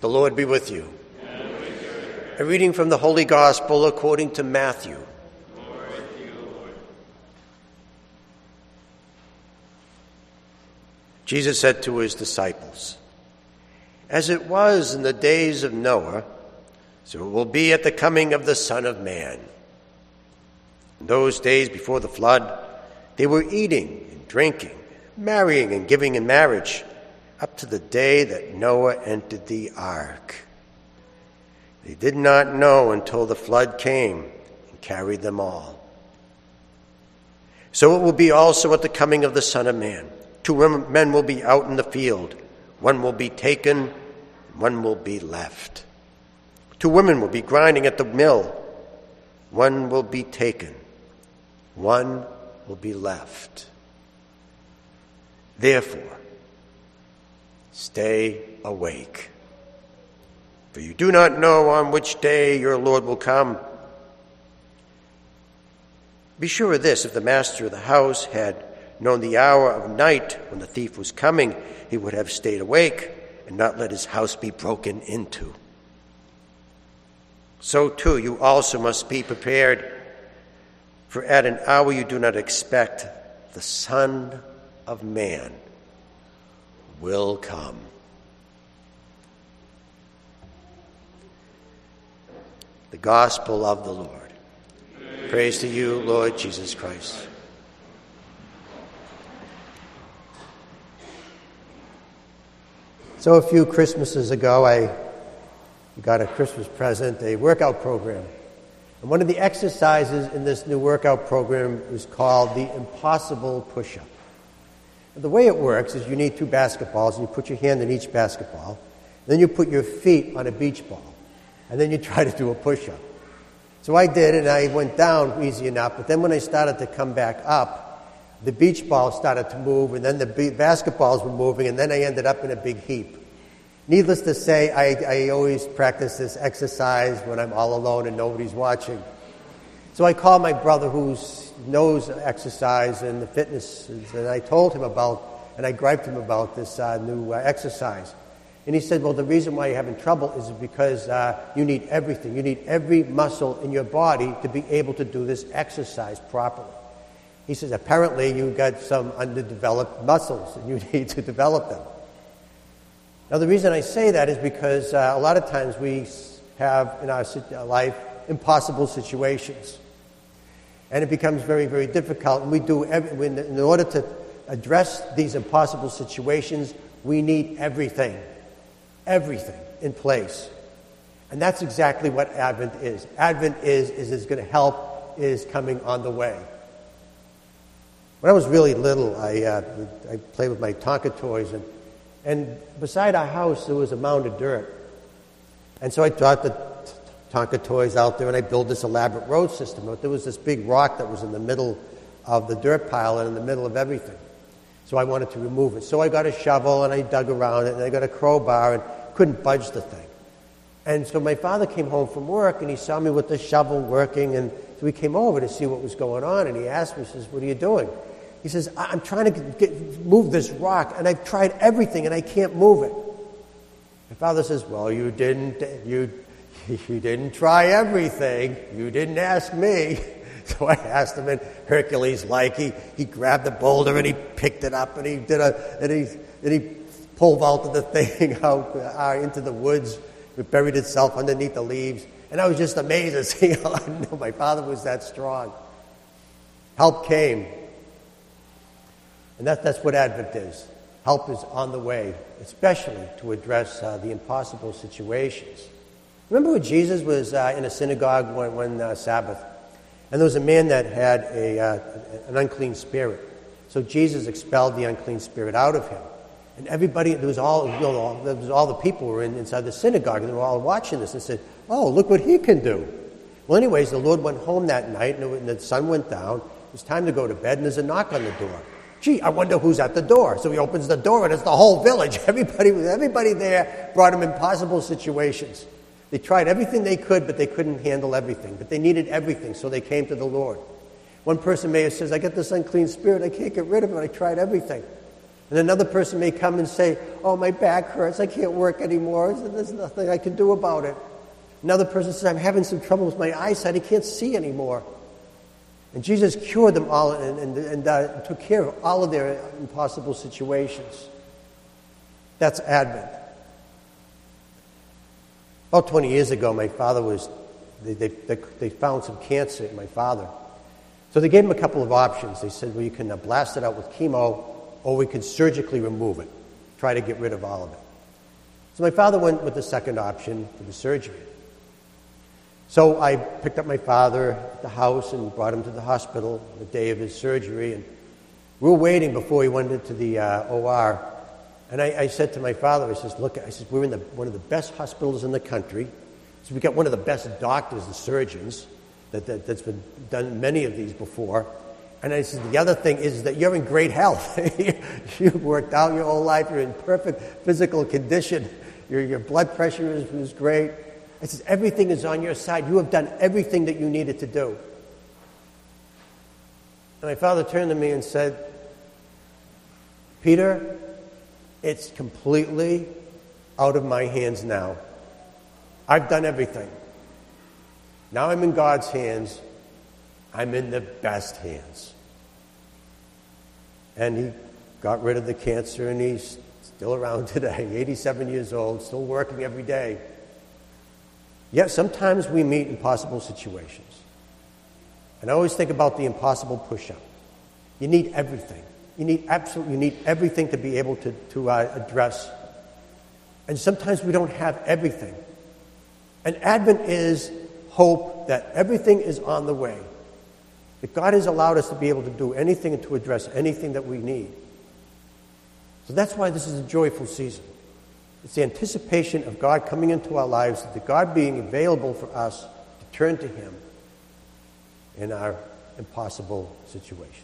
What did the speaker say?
The Lord be with you. A reading from the Holy Gospel according to Matthew. Jesus said to his disciples, As it was in the days of Noah, so it will be at the coming of the Son of Man. In those days before the flood, they were eating and drinking, marrying and giving in marriage, up to the day that Noah entered the ark. They did not know until the flood came and carried them all. So it will be also at the coming of the Son of Man. Two men will be out in the field. One will be taken, one will be left. Two women will be grinding at the mill. One will be taken, one will be left. Therefore, stay awake. For you do not know on which day your Lord will come. Be sure of this if the master of the house had known the hour of night when the thief was coming, he would have stayed awake and not let his house be broken into. So too, you also must be prepared, for at an hour you do not expect, the Son of Man will come. The Gospel of the Lord. Praise to you, Lord Jesus Christ. So, a few Christmases ago, I got a Christmas present, a workout program. And one of the exercises in this new workout program was called the Impossible Push Up. The way it works is you need two basketballs, and you put your hand in each basketball. Then you put your feet on a beach ball, and then you try to do a push up. So I did, and I went down easy enough, but then when I started to come back up, the beach ball started to move, and then the basketballs were moving, and then I ended up in a big heap. Needless to say, I, I always practice this exercise when I'm all alone and nobody's watching. So I called my brother who knows exercise and the fitness, and I told him about, and I griped him about this uh, new uh, exercise. And he said, Well, the reason why you're having trouble is because uh, you need everything. You need every muscle in your body to be able to do this exercise properly. He says, apparently you've got some underdeveloped muscles and you need to develop them. Now, the reason I say that is because uh, a lot of times we have in our uh, life impossible situations. And it becomes very, very difficult. And we do, every, in order to address these impossible situations, we need everything, everything in place. And that's exactly what Advent is. Advent is, is, is going to help, is coming on the way. When I was really little, I, uh, I played with my Tonka toys, and, and beside our house there was a mound of dirt. And so I brought the Tonka toys out there, and I built this elaborate road system. But there was this big rock that was in the middle of the dirt pile and in the middle of everything. So I wanted to remove it. So I got a shovel and I dug around it, and I got a crowbar and couldn't budge the thing. And so my father came home from work, and he saw me with the shovel working, and so he came over to see what was going on, and he asked me, he says, what are you doing? He says, I'm trying to get, move this rock, and I've tried everything, and I can't move it. My father says, Well, you didn't, you, you didn't try everything. You didn't ask me. So I asked him, and Hercules like he, he grabbed the boulder and he picked it up and he did a and he and he pulled out of the thing out uh, into the woods. It buried itself underneath the leaves, and I was just amazed at seeing how I knew my father was that strong. Help came. And that, that's what Advent is. Help is on the way, especially to address uh, the impossible situations. Remember when Jesus was uh, in a synagogue one, one uh, Sabbath, and there was a man that had a, uh, an unclean spirit. So Jesus expelled the unclean spirit out of him. And everybody, there was all, you know, all, was all the people were in, inside the synagogue, and they were all watching this and said, Oh, look what he can do. Well, anyways, the Lord went home that night, and the sun went down. It was time to go to bed, and there's a knock on the door. Gee, I wonder who's at the door. So he opens the door, and it's the whole village. Everybody, everybody there brought him impossible situations. They tried everything they could, but they couldn't handle everything. But they needed everything, so they came to the Lord. One person may have said, I get this unclean spirit, I can't get rid of it, I tried everything. And another person may come and say, Oh, my back hurts. I can't work anymore. There's nothing I can do about it. Another person says, I'm having some trouble with my eyesight. I can't see anymore. And Jesus cured them all and, and, and uh, took care of all of their impossible situations. That's Advent. About 20 years ago, my father was, they, they, they found some cancer in my father. So they gave him a couple of options. They said, well, you can uh, blast it out with chemo, or we can surgically remove it, try to get rid of all of it. So my father went with the second option for the surgery. So I picked up my father at the house and brought him to the hospital the day of his surgery. And we were waiting before he went into the uh, OR. And I, I, said to my father, I says, look, I says, we're in the, one of the best hospitals in the country. So we've got one of the best doctors and surgeons that, that, has been done many of these before. And I said, the other thing is that you're in great health. You've worked out your whole life. You're in perfect physical condition. Your, your blood pressure is, is great. I says, everything is on your side. You have done everything that you needed to do. And my father turned to me and said, Peter, it's completely out of my hands now. I've done everything. Now I'm in God's hands. I'm in the best hands. And he got rid of the cancer and he's still around today, 87 years old, still working every day. Yet sometimes we meet impossible situations. And I always think about the impossible push up. You need everything. You need absolutely you need everything to be able to, to uh, address. And sometimes we don't have everything. And Advent is hope that everything is on the way. That God has allowed us to be able to do anything and to address anything that we need. So that's why this is a joyful season. It's the anticipation of God coming into our lives, the God being available for us to turn to Him in our impossible situations.